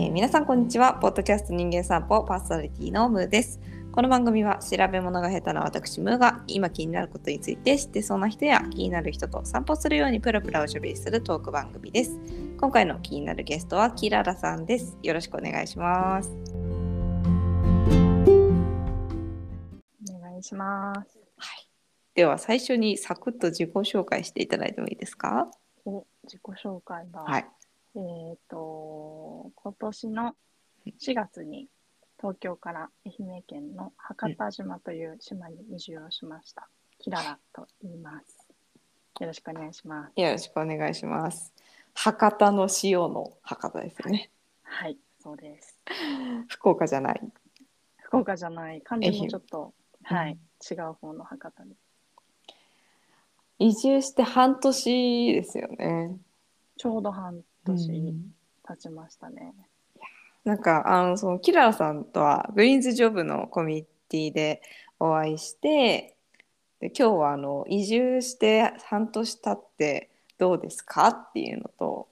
えー皆さんこんにちは。ポッドキャスト人間散歩パーソナリティのムーです。この番組は調べ物が下手な私ムーが今気になることについて知ってそうな人や気になる人と散歩するようにプラプラおしゃべりするトーク番組です。今回の気になるゲストはキララさんです。よろしくお願いします。お願いします。はい。では最初にサクッと自己紹介していただいてもいいですか？お、自己紹介だ。はいえっ、と、今年の4月に東京から愛媛県の博多島という島に移住をしました。キララと言います。よろしくお願いします。よろしくお願いします博多の塩の博多ですよねはい、そうです。福岡じゃない福岡じゃない、漢字もちょっと、媛はい、違う方の博多です。移住して半年ですよね。ちょうど半う年ん経ちましたね。なんかあのそのキララさんとはグリーンズジョブのコミュニティでお会いしてで今日はあの移住して半年経ってどうですかっていうのと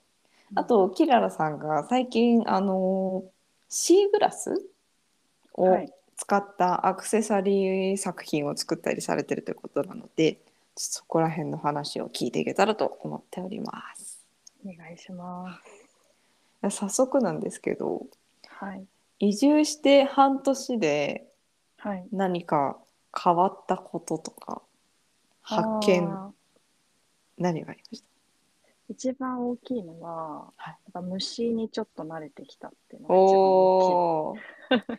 あとキララさんが最近あのシーグラスをはい使ったアクセサリー作品を作ったりされてるということなのでそこら辺の話を聞いていけたらと思っております。お願いします。早速なんですけどはい。移住して半年ではい。何か変わったこととか発見あー何がありまし一番大きいのは、はいやっぱ虫にちょっと慣れてきたっていうのたが一番大おー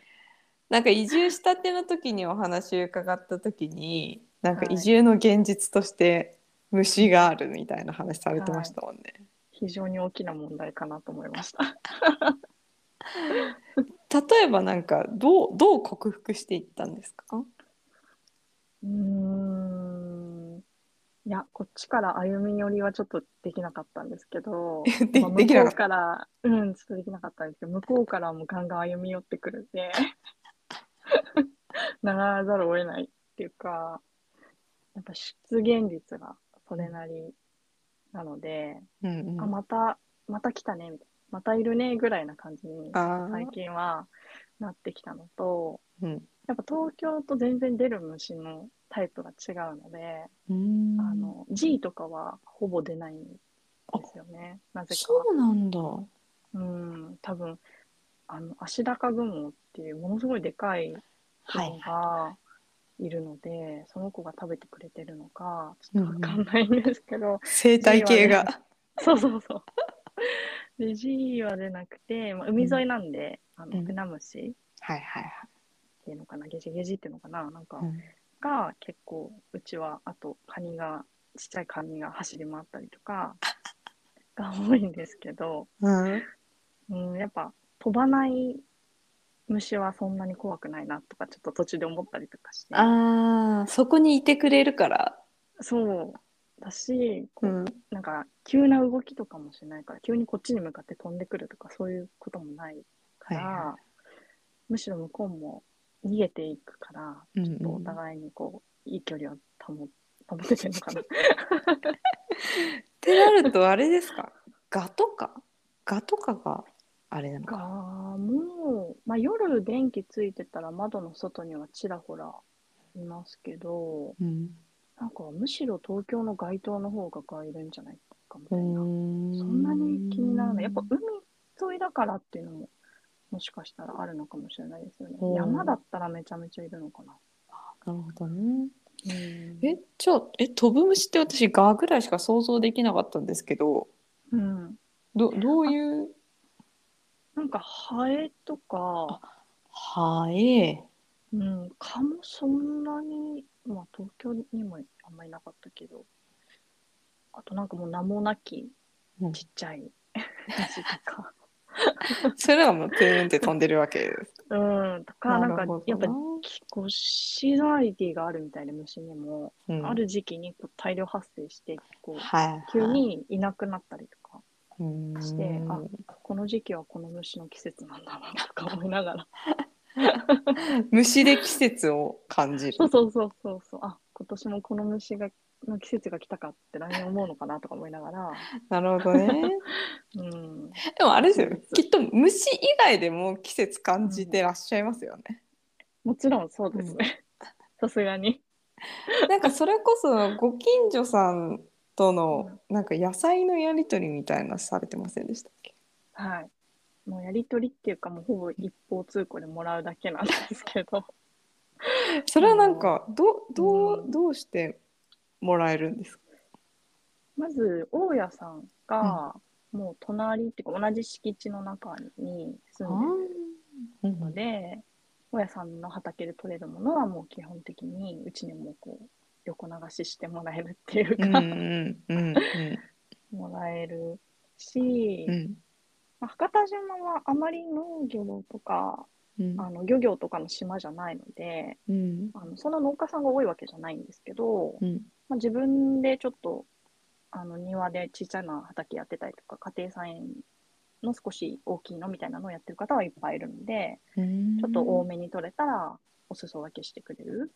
なんか移住したての時にお話伺った時になんかはい移住の現実として虫があるみたいな話されてましたもんね。きい非常に大きな問題かなと思いました。例えばなんかどうどう克服していったんですか？うーん。いや、こっちから歩み寄りはちょっとできなかったんですけど、でまあ向こうから、うん、ちょっとできなかったんですけど、向こうからもガンガン歩み寄ってくるんで、ならざるを得ないっていうか、やっぱ出現率がそれなりなので、うんうんあ、また、また来たね、みたいな。またいるね、ぐらいな感じに最近はなってきたのと、うんやっぱ東京と全然出る虫のタイプが違うので、うーんあの、G とかはほぼ出ないんですよね。なぜか。そうなんだ。うん、多分、あの、足高雲っていうものすごいでかい雲がいるので、その子が食べてくれてるのか、ちょっとわかんないんですけど、生態系が。そうそうそう。で、G は出なくて、まあ、海沿いなんで、あの、うんフナムシはいはいはい。っていうのかな、ゲジゲジっていうのかな、なんか、うんが結構、うちは、あと、カニが、ちっちゃいカニが走り回ったりとか、が多いんですけど、うんうん、やっぱ、飛ばない虫はそんなに怖くないなとか、ちょっと途中で思ったりとかして、ああ、そこにいてくれるから。そう、だし、こううん。なんか、急な動きとかもしないから、急にこっちに向かって飛んでくるとか、そういうこともないから、はいはむしろ向こうも逃げていくから、うんちょっとお互いにこう、いい距離を保 保ててるのかな。ってなるとあれですか？ガとか？ガとかがあれなのがか。もう、まあ、夜電気ついてたら窓の外にはちらほらいますけど、うん。なんかむしろ東京の街灯の方ががいるんじゃないかみうたいな。んそんなに気にならない。やっぱ海沿いだからっていうのも、もしかしたらあるのかもしれないですよねうん。山だったらめちゃめちゃいるのかな。なるほどね。うんえ、じゃあ、え、飛ぶ虫って私ガぐらいしか想像できなかったんですけど、うん。ど、どういう、なんかハエとか、はえ、うん、蚊もそんなに、まあ東京にもあんまりなかったけど、あとなんかもう名もなきうん。ちっちゃい 虫とか、それはもうプーンって飛んでるわけです。うん、とか、なんかやっぱこうシーズナリティがあるみたいで虫にも、うん。ある時期にこう大量発生して、こうはい。急にいなくなったりとして、あこの時期はこの虫の季節なんだなとか思いながら、虫で季節を感じる。そうそうそうそうそう、あ今年もこの虫がの季節が来たかって来年思うのかなとか思いながら、なるほどね。うん、でもあれですよきっと虫以外でも季節感じてらっしゃいますよね。もちろんそうですね。さすがに。なんかそれこそご近所さんとのなんか野菜のやり取りみたいなされてませんでしたっけ？はい。もうやりとりっていうか、もうほぼ一方通行でもらうだけなんですけど、それはなんかどうどううん。どうしてもらえるんですか？まず、大家さんが、もう隣っていうか、同じ敷地の中に住んでるので、大家さんの畑で取れるものはもう基本的にうちにもこう横流ししてもらえるっていうか、もらえるし、うん。まあ博多島はあまり農業とかうん。あの漁業とかの島じゃないのでうん。あのそんな農家さんが多いわけじゃないんですけど、うん。まあ、自分でちょっとあの庭で小さな畑やってたりとか家庭菜園の少し大きいのみたいなのをやってる方はいっぱいいるので、うん。ちょっと多めに取れたらお裾分けしてくれる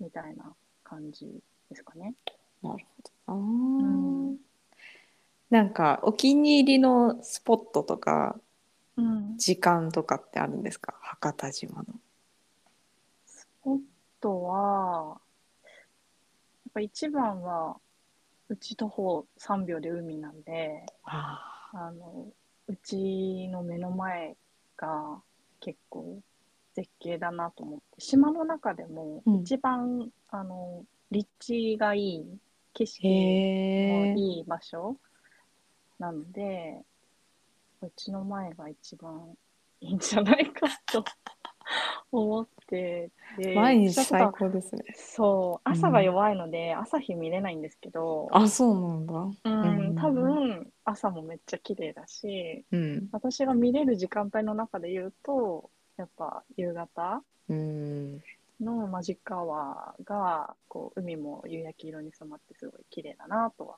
みたいな感じですかね。なるほど。あー。ん。なんかお気に入りのスポットとかうん、時間とかってあるんですか？博多島の。スポットは、やっぱ一番は、うち徒歩3秒で海なんで、ああの、うちの目の前が結構絶景だなと思って、島の中でもうん一番、あの、立地がいい、景ー色へえ。のいい場所なので、うちの前が一番いいんじゃないかと 思ってて、毎日最高ですね。そう、朝が弱いので、朝日見れないんですけど、あ、そうなんだ。うん、うん多分朝もめっちゃ綺麗だし、うん。私が見れる時間帯の中で言うと、やっぱ夕方うん。のマジックアワーが、こう、海も夕焼け色に染まってすごい綺麗だなとは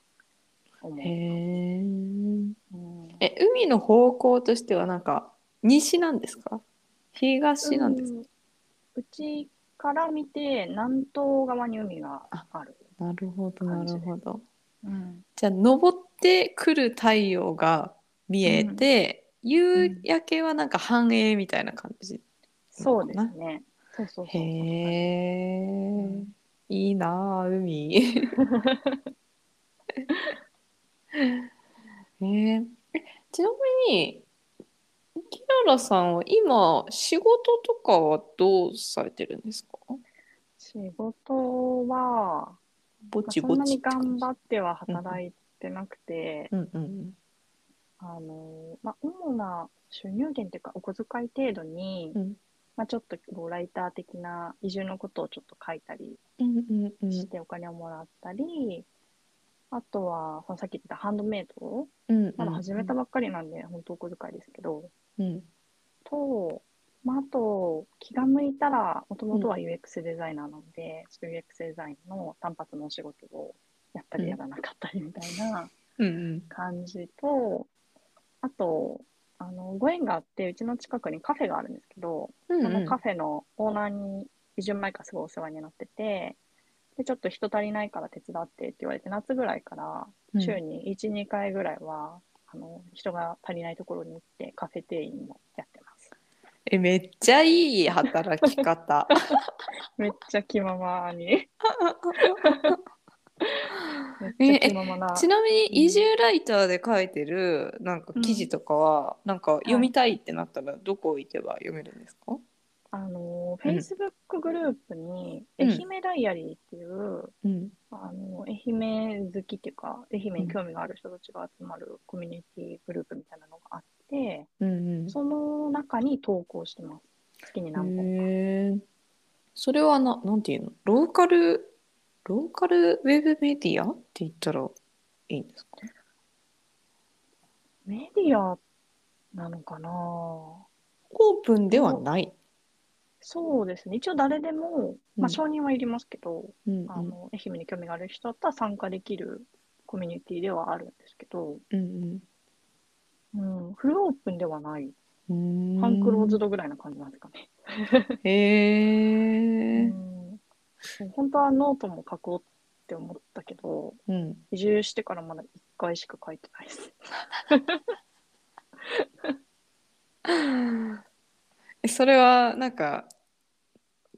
思う。へえ。うんえ、海の方向としてはなんか西なんですか？東なんですか、うんうちから見て南東側に海がある。なるほど、なるほど。うんじゃあ、登ってくる太陽が見えて、夕焼けはなんか繁栄みたいな感じ。そうですね。そうそうそうそう。へえん。いいなあ、海。えーえちなみに、キララさんは今、仕事とかはどうされてるんですか？仕事は、ぼちそんなにぼちって感じ頑張っては働いてなくて、うんうんあの、まあ、主な収入源というか、お小遣い程度に、うんまあ、ちょっとこうライター的な移住のことをちょっと書いたりうんうんうん。してお金をもらったり、あとは、そのさっき言ったハンドメイド。うんまだ始めたばっかりなんで、本当お小遣いですけど、うん。と、まあ、あと、気が向いたら、もともとは UX デザイナーなので、ちょっと UX デザインの単発のお仕事をやったりやらなかったりみたいなうんうん。感じと、あと、あの、ご縁があって、うちの近くにカフェがあるんですけど、うんそのカフェのオーナーに移住前からすごいお世話になってて、で、ちょっと人足りないから手伝ってって言われて、夏ぐらいからうん週に1、2回ぐらいは、あの、人が足りないところに行って、カフェ店員もやってます。えめっちゃいい働き方。めっちゃ気ままに。めっちな。ちなみに移住ライターで書いてるなんか記事とかは、なんか読みたいってなったらどこ行けば読めるんですか、あの、うん。Facebook グループに、うん。愛媛ダイアリーっていう、うん。あの、愛媛好きっていうか、愛媛に興味がある人たちが集まるコミュニティグループみたいなのがあって、うんその中に投稿してます。月にうん、何本か。へえそれはななんていうの？ローカルローカルウェブメディアって言ったらいいんですか？メディアなのかな？オープンではない。そうですね。一応誰でも、うん。まあ承認はいりますけど、うんうん。あの、愛媛に興味がある人だったら参加できるコミュニティではあるんですけど、うんうん、フルオープンではない。うん、ファンクローズドぐらいな感じなんですかね。へえ、うん、そう本当はノートも書こうっって思ったけど、うん。移住してからまだ1回しか書いてないです。えそれはなんか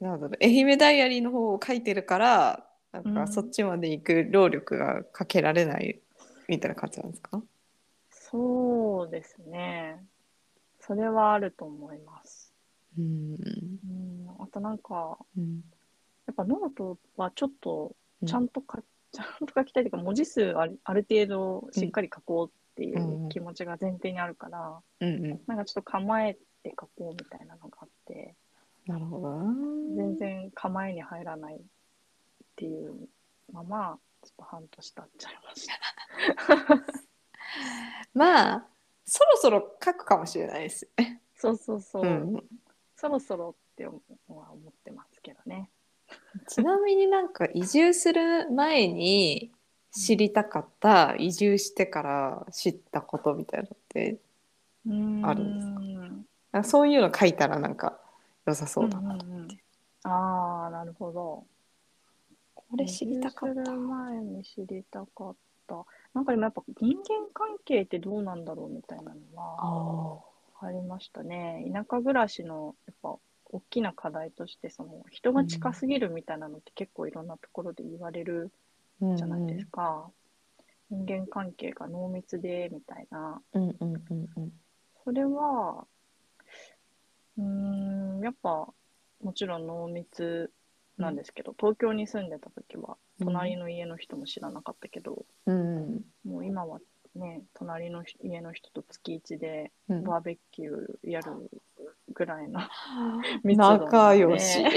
なんだろう愛媛ダイアリーの方を書いてるからなんうんかそっちまで行く労力がかけられないみたいな感じなんですか？そうですね。それはあると思います。うんうん、あとなんか、うんやっぱノートはちょっとうん。ちゃんとか、ちゃんと書きたいというか、文字数あるある程度しっかり書こうっていうん。う気持ちが前提にあるから、うんうん。なんかちょっと構えて書こうみたいなのがあって、なるほど。な全然構えに入らないっていうまま、ちょっと半年経っちゃいました。まあそろそろ書くかもしれないですね。そうそうそう、うんそろそろっては思ってますけどね。ちなみになんか移住する前に知りたかった移住してから知ったことみたいなのってあるんですか？そういうの書いたらなんか良さそうだなとんんうんああ、なるほど。これ知りたかった移住する前に知りたかった。なんかでもやっぱ人間関係ってどうなんだろうみたいなのはあありましたね。田舎暮らしのやっぱ大きな課題としてその人が近すぎるみたいなのって結構いろんなところで言われるあじゃないですか。人間関係が濃密でみたいな。うんうんうんうんそれは、うーん、やっぱもちろん濃密なんですけど、東京に住んでた時は隣の家の人も知らなかったけど、うんもう今はね、隣の家の人と月一でうんバーベキューやるぐらいの 密度なので。仲良し。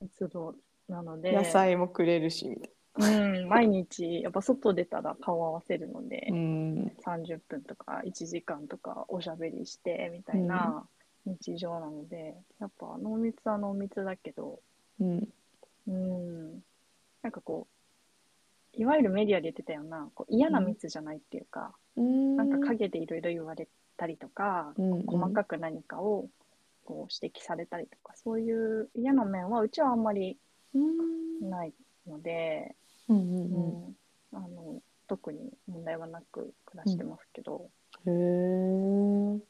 密度なので、野菜もくれるしみたいうん、毎日やっぱ外出たら顔合わせるので、なうん。30分とか1時間とかおしゃべりしてみたいな日常なので、やっぱ濃密は濃密だけど、うん。うん、なんかこう、いわゆるメディアで言ってたような、こう嫌な密じゃないっていうか、うん。なんか陰でいろいろ言われたりとか、うんうん。細かく何かをこう指摘されたりとか、そういう嫌な面はうちはあんまりうん。ないので、うんううん。ん。あの特に問題はなく暮らしてますけど、うんへえ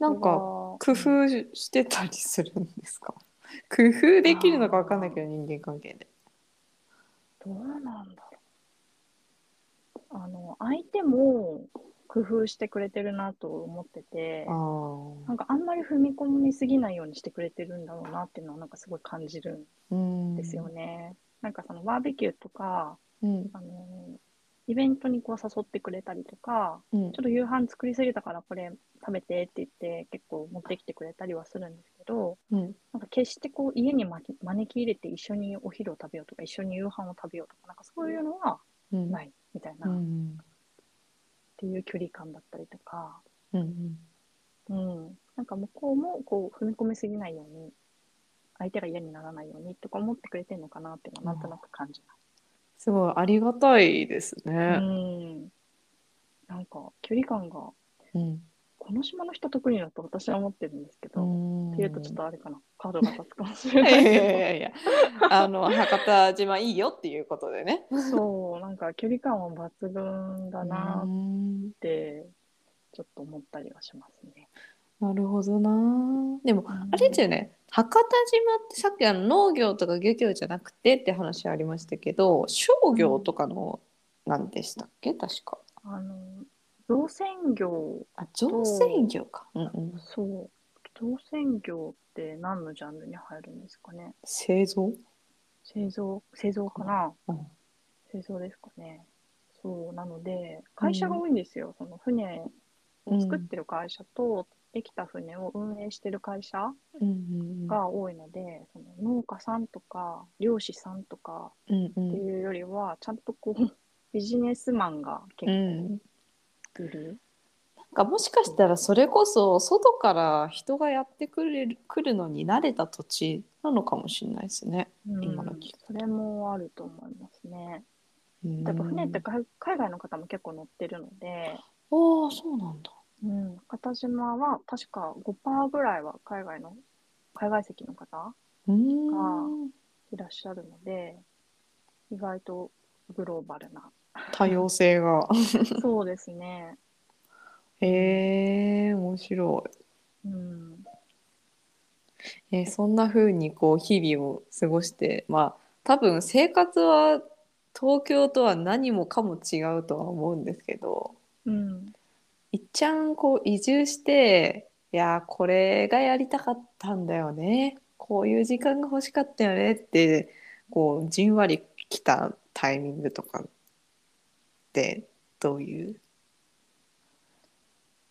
なんか工工夫してたりするんですか？工夫できるのかわかんないけど人間関係で。どうなんだろう。あの、相手も工夫してくれてるなと思ってて、あなんかあんまり踏み込みすぎないようにしてくれてるんだろうなっていうのはなんかすごい感じるんんですよね。なんかそのバーベキューとか、うん。あの、イベントにこう誘ってくれたりとか、うん。ちょっと夕飯作りすぎたからこれ食べてって言って結構持ってきてくれたりはするんですけど、うん。なんか決してこう家に招き入れて一緒にお昼を食べようとか一緒に夕飯を食べようとかなんかそういうのはうん。ないみたいな、うっんていう距離感だったりとか、うんうん、なんか向こうもこう踏み込みすぎないように相手が嫌にならないようにとか思ってくれてるのかなっていうのはなんとなく感じす。ごいありがたいですます。うね。ん、なんか距離感がうんこの島の人得意だと私は思ってるんですけど、うんっていうとちょっとあれかなカードが立つかもしいれないやいやいけやあの博多島いいよっていうことでね。どそうなんか距離感は抜群だなっうんてちょっと思ったりはしますね。なるほどな。でも、んあれですよね。博多島ってさっきあの農業とか漁業じゃなくてって話ありましたけど、商業とかの何でしたっけ？確か。あの造船業あ、造船業か。うんうん。そう。造船業って何のジャンルに入るんですかね？製造？製造製造かな？うん。製造ですかね。そうなので会社が多いんですよ、その船を作ってる会社と、できた船を運営してる会社うんうんが多いので、その農家さんとか漁師さんとかうんうってんいうよりはちゃんとこうビジネスマンが結うん。構いる、なんかもしかしたらそれこそ外から人がやってくれる来るのに慣れた土地なのかもしれないですね。うん今の時期それもあると思いますね。うんやっぱ船って海海外の方も結構乗ってるので、ああそうなんだ。うん、博多島は確か5%ぐらいは海外の海外籍の方うーん。いらっしゃるので、意外とグローバルな。多様性が。そうですね。へえ面白い。うん。えーそんな風にこう日々を過ごしてまあ多分生活は東京とは何もかも違うとは思うんですけどうん。いっちゃんこう移住していやーこれがやりたかったんだよねこういう時間が欲しかったよねってこうじんわり来たタイミングとかってどういう？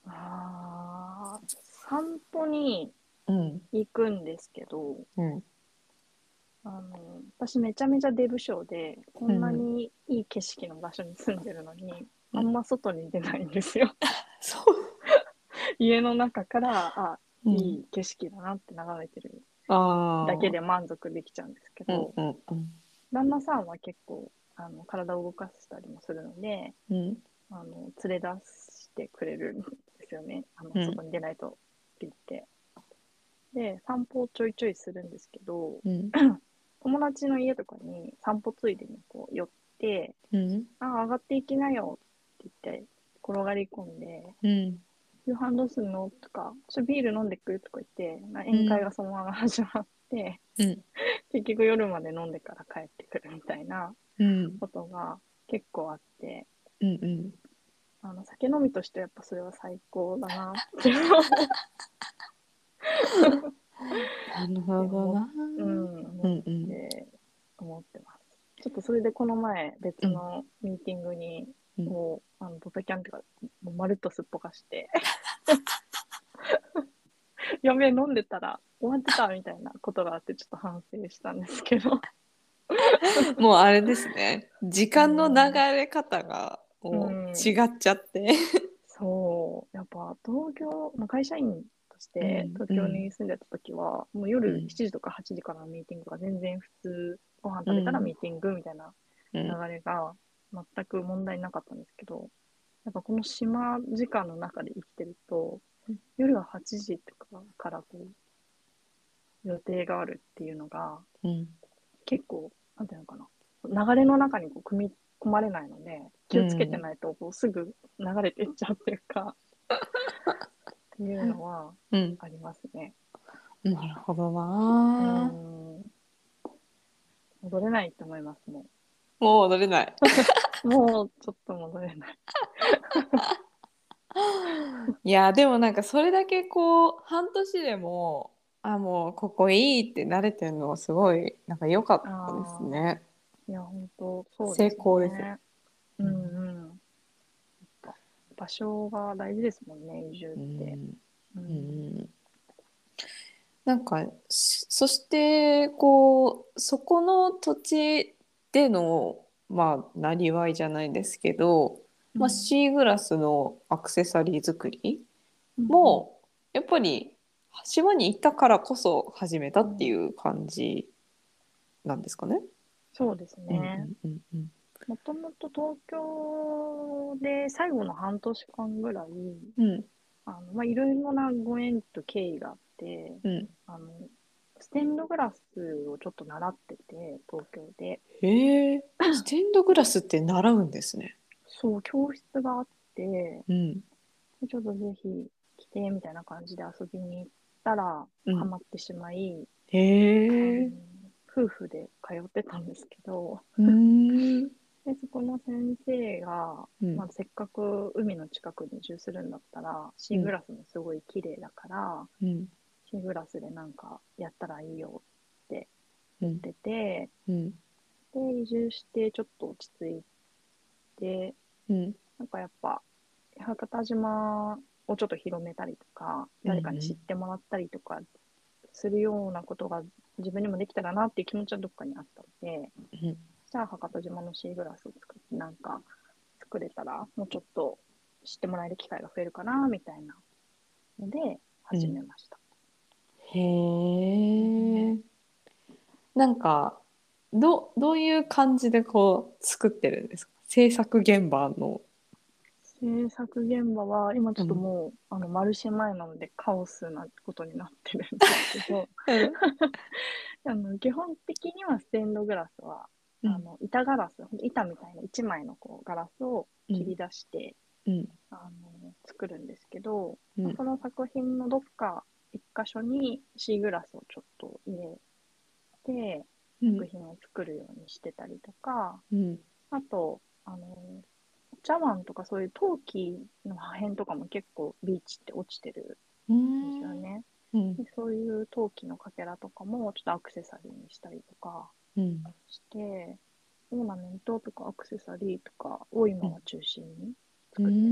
ああ、散歩にうん。行くんですけど、うん。あの、私めちゃめちゃデブ症で、こんなにいい景色の場所に住んでるのに、うんあんま外に出ないんですよ。そう、家の中から、あ、うん。いい景色だなって眺めてるだけで満足できちゃうんですけうんど、うんうん。旦那さんは結構あの体を動かしたりもするのでうん。あの連れ出してくれるんですよね。あの、うん外に出ないとって言って。で散歩をちょいちょいするんですけどうん。友達の家とかに散歩ついでにこう寄ってうん「あ上がっていきなよ」って言って転がり込んでうん「夕飯どうすんの?」とか「ちょビール飲んでく?」とか言ってな宴会がそのまま始まって、うん。結局夜まで飲んでから帰ってくるみたいなうんことが結構あってうんうん。あの酒飲みとしてやっぱそれは最高だな。ってなるほどな。うんう思って思ってます。ちょっとそれでこの前別のミーティングにうん。もう、あのドタキャンっていうかもうまるっとすっぽかして。やべえ飲んでたら終わってたみたいなことがあってちょっと反省したんですけど もうあれですね。時間の流れ方がもうん。う違っちゃって。そう。やっぱ東京、まあ、会社員としてうん。東京に住んでた時は、もう夜うん。7時とか8時からのミーティングが全然普通ご飯食べたらうん。ミーティングみたいなうん。流れが全く問題なかったんですけど、やっぱこの島時間の中で生きてると、うん。夜は8時とかからこう予定があるっていうのがうん。結構なんていうのかな流れの中にこう組み込まれないので気をつけてないとこうすぐ流れていっちゃうっていうか、っていうのはうん。ありますね。なるほどうな。ん戻れないと思いますももう踊れない。う。もうちょっと戻れない。いやでもなんかそれだけこう半年でもあもうここいいって慣れてるのはすごいなんか良かったですね。いや、本当そうですね。成功ですようんうん。場所が大事ですもんね、移住って。うんううんんなんかしそしてこうそこの土地でのまあなりわいじゃないですけど、まあ、シーグラスのアクセサリー作りもやっぱり島に行ったからこそ始めたっていう感じなんですかね。そうですね。うんうんもともと東京で最後の半年間ぐらい、うんうんあのまあ、いろいろなご縁と経緯があって、うんあのステンドグラスをちょっと習ってて、東京で。へえステンドグラスって習うんですね。そう、教室があって、うんでちょっとぜひ来てみたいな感じで遊びに行ったら、うん。ハマってしまい、へあえの夫婦で通ってたんですけど、うん。でそこの先生が、うん。まあ、せっかく海の近くに移住するんだったら、シーグラスもすごい綺麗だから、うん。シーグラスでなんかやったらいいようん。ってて、うん。で、移住してちょっと落ち着いて、うん。なんかやっぱ、博多島をちょっと広めたりとか、誰かに知ってもらったりとかするようなことが自分にもできたらなっていう気持ちはどっかにあったので、うんじゃあ博多島のシーグラスを作ってなんか作れたらもうちょっと知ってもらえる機会が増えるかなみたいなので始めました。へえ。なんかどどういう感じでこう作ってるんですか？制作現場の。制作現場は今ちょっともう、あのマルシェ前なのでカオスなことになってるんですけど あの基本的にはステンドグラスは、うん。あの板ガラス、板みたいな1枚のこうガラスを切り出して、うん。あの作るんですけど、うん。その作品のどっか一箇所にシーグラスをちょっと入れてうん。作品を作るようにしてたりとか、うん。あと、あの、お茶碗とかそういう陶器の破片とかも結構ビーチって落ちてるうんですよね。うん。でそういう陶器のかけらとかもちょっとアクセサリーにしたりとかうんして、オーナメントとかアクセサリーとかを今は中心にう作ってま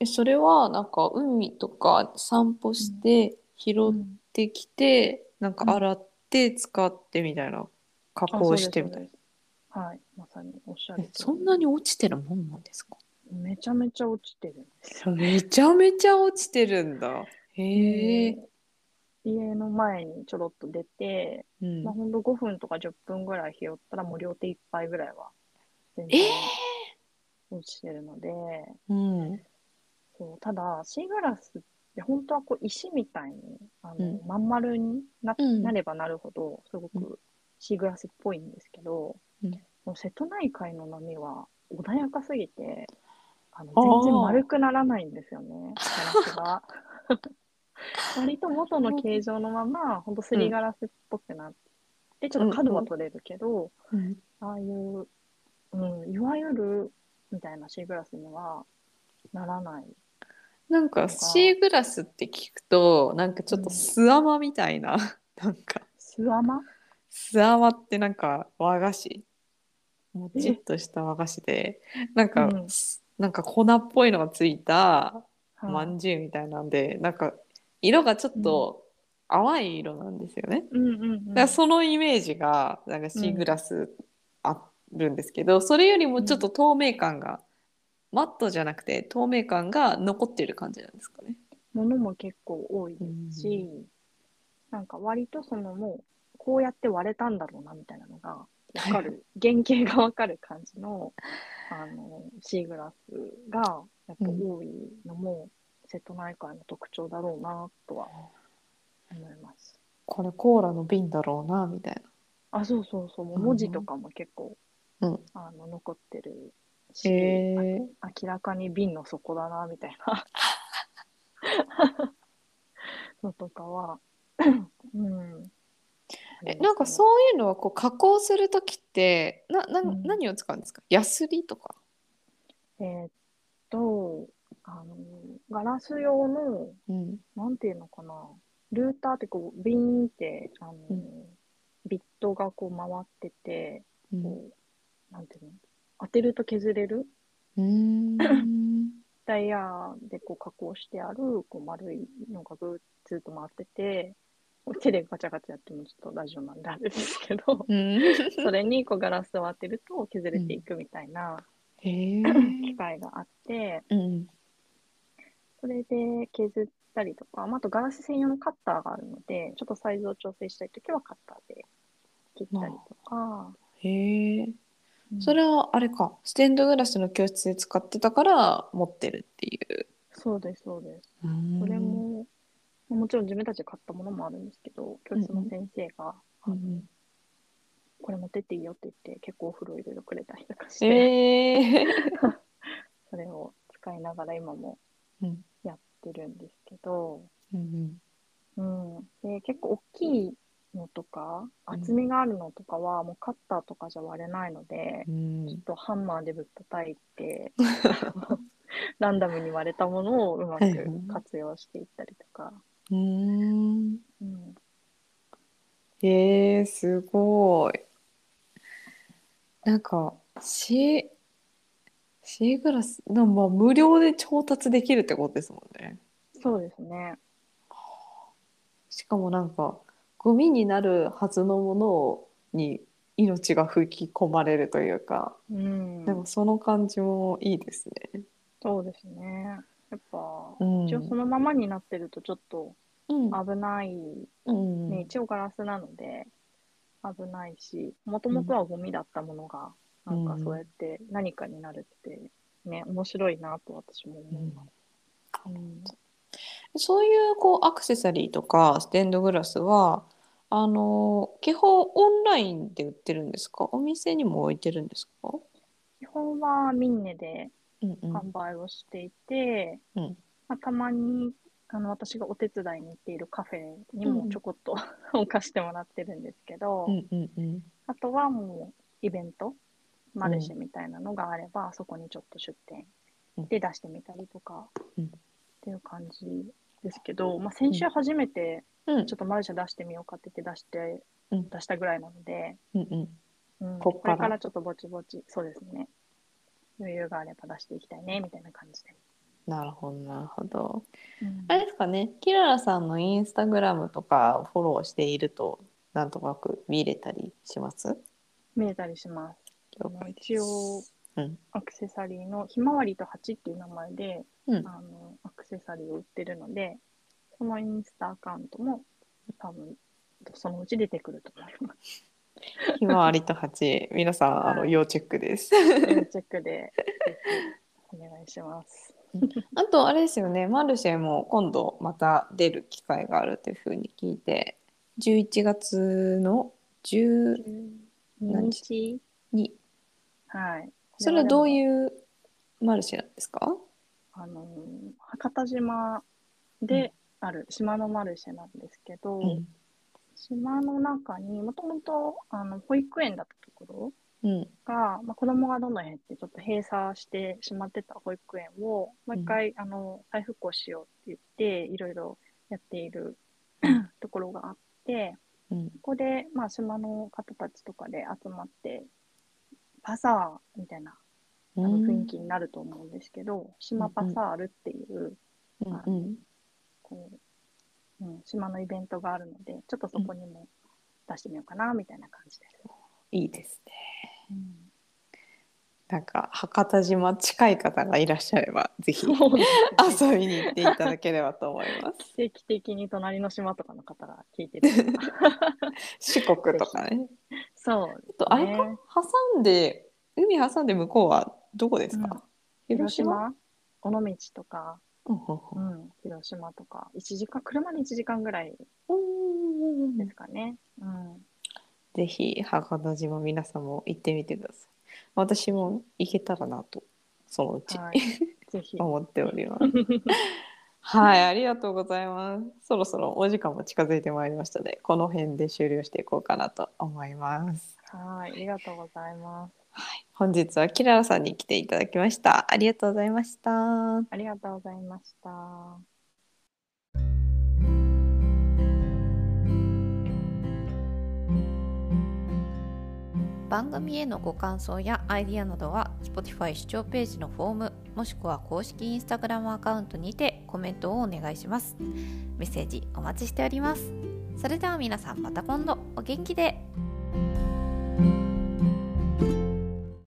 えそれはなんか海とか散歩して拾ってきて、なんか洗って使ってみたいな加あ工してみたいなはい、まさにおっしゃるえ通り。そんなに落ちてるもんなんですか？めちゃめちゃ落ちてるんですよ。めちゃめちゃ落ちてるんだ。へえ、で家の前にちょろっと出て、うん。まあ、ほんと5分とか10分ぐらい拾ったらもう両手いっぱいぐらいは全え然落ちてるので、うん。そうただシーグラスって本当はこう石みたいにあの、うん。まん丸にな,、うん。なればなるほどすごうくシーグラスっぽいんですけど、うん。もう瀬戸内海の波は穏やかすぎてあの全然丸くならないんですよねガラスが。割と元の形状のまま、ほんとすりガラスっぽくなって、ちょっと角は取れるけど、うんああいう、うん、いわゆるみたいなシーグラスにはならない。なんかシーグラスって聞くとなんかちょっと素甘みたいな、なんか。巣甘素甘ってなんか和菓子もちっとした和菓子でなんか、うん。なんか粉っぽいのがついたまはい。んじゅうみたいなんでなんか色がちょっと淡い色なんですよね、うんうんうん。だからそのイメージがなんかシーグラスあるんですけど、それよりもちょっと透明感が、マットじゃなくて透明感が残ってる感じなんですかね。ものも結構多いですし、なんか割とそのもう、こうやって割れたんだろうなみたいなのがわかる、原型がわかる感じの、あの、シーグラスがやっぱ多いのも、瀬戸内海の特徴だろうなとは思います。これコーラの瓶だろうなみたいな。あ、そうそうそう、文字とかも結構、うんあの残ってるし、へえあ明らかに瓶の底だなみたいな のとかは、うん。えなんかそういうのはこう加工する時ってなな、うん。何を使うんですか？ヤスリとか？えーっと、あの、ガラス用の、うん。なんていうのかな、ルーターってこう、ビーンって、あの、うん。ビットがこう回ってて、うん。こう、なんていうの、当てると削れる？うーん。ダイヤでこう加工してあるこう丸いのがぐっと回ってて、手でガチャガチャやってもちょっとラジオなんであれですけど、うん それにこうガラスを当てると削れていくみたいなへえ。機械があって、うんそれで削ったりとか、まあ、あとガラス専用のカッターがあるので、ちょっとサイズを調整したいときはカッターで切ったりとか、へえ。うんそれはあれかステンドグラスの教室で使ってたから持ってるっていう。そうです、そうです。うんそれも、もちろん自分たちで買ったものもあるんですけど、教室の先生が、これ持ってっていいよって言って、結構お風呂いろいろくれたりとかして、ええ。それを使いながら今もうん。やってるんですけど、うんうん、で結構大きいのとか、うん。厚みがあるのとかは、もうカッターとかじゃ割れないのでう、ん。ちょっとハンマーでぶったたいて、ランダムに割れたものをうまく活用していったりとか、うん。うん、えー、すごい。なんかシーシーグラスまあ無料で調達できるってことですもんね。そうですね。しかもなんかゴミになるはずのものに命が吹き込まれるというか、うん、でもその感じもいいですね。そうですね。やっぱ、うん一応そのままになってるとちょっとうん危ない、うん。ね、一応ガラスなので危ないし、もともとはゴミだったものが、なんかそうやって何かになるって、ね、面白いなと私も思います。うん。そういうこうアクセサリーとかステンドグラスはあの基本オンラインで売ってるんですか？お店にも置いてるんですか？基本はミンネでうんうん。販売をしていて、うん。まあ、たまにあの私がお手伝いに行っているカフェにうんもちょこっと 置かしてもらってるんですけど、うんうんうん。あとはもうイベントマルシェみたいなのがあれば、そこにちょっと出店で出してみたりとか、うん。っていう感じですけど、まあ、先週初めてうん。ちょっとマルシェ出してみようかって言って出して、うん。出したぐらいなので、うんうん。うん、これからちょっとぼちぼちそうですね。余裕があれば出していきたいねみたいな感じで。なるほどなるほどうんかねキララさんのインスタグラムとかフォローしているとなんとなく見れたりします？見えたりします。一応うんアクセサリーのひまわりと蜂っていう名前で、うんあのアクセサリーを売ってるので、そのインスタアカウントも多分そのうち出てくると思います。ひまわりと蜂皆さんあのはい要チェックですチェックでお願いします。あとあれですよね。マルシェも今度また出る機会があるというふうに聞いて。11月の12 2日はい。それはどうういうマルシェなんですか？あの博多島である島のマルシェなんですけど、うん。島の中にもともとあの保育園だったところうんが、まあ、子供がどんどん減ってちょっと閉鎖してしまってた保育園をもう一回、あの再復興しようって言っていろいろやっている ところがあってうん。ここで、まあ、島の方たちとかで集まってパサーみたいなう多分ん雰囲気になると思うんですけど、島パサールっていううんうん。こう、うん、島のイベントがあるのでちょっとそこにも出してみようかなみたいな感じです。いいですねうん。なんか博多島近い方がいらっしゃればぜひ遊びに行っていただければと思います。奇跡的に隣の島とかの方が聞いてる。四国とかね。そう、あとあれか挟んで海挟んで向こうはどこですか、広島？尾道とか、うんうんううん。ん、広島とか、1時間、車で1時間ぐらいうん。ですかね。うん。ぜひ博多島皆さんも行ってみてください私も行けたらなとそのうち、はい。ぜひ。思っております はいありがとうございますそろそろお時間も近づいてまいりましたのでこの辺で終了していこうかなと思いますはい、ありがとうございます。本日はキララさんに来ていただきましたありがとうございましたありがとうございました。番組へのご感想やアイディアなどは Spotify 視聴ページのフォームもしくは公式 Instagram アカウントにてコメントをお願いします。メッセージお待ちしております。それでは皆さんまた今度。お元気で。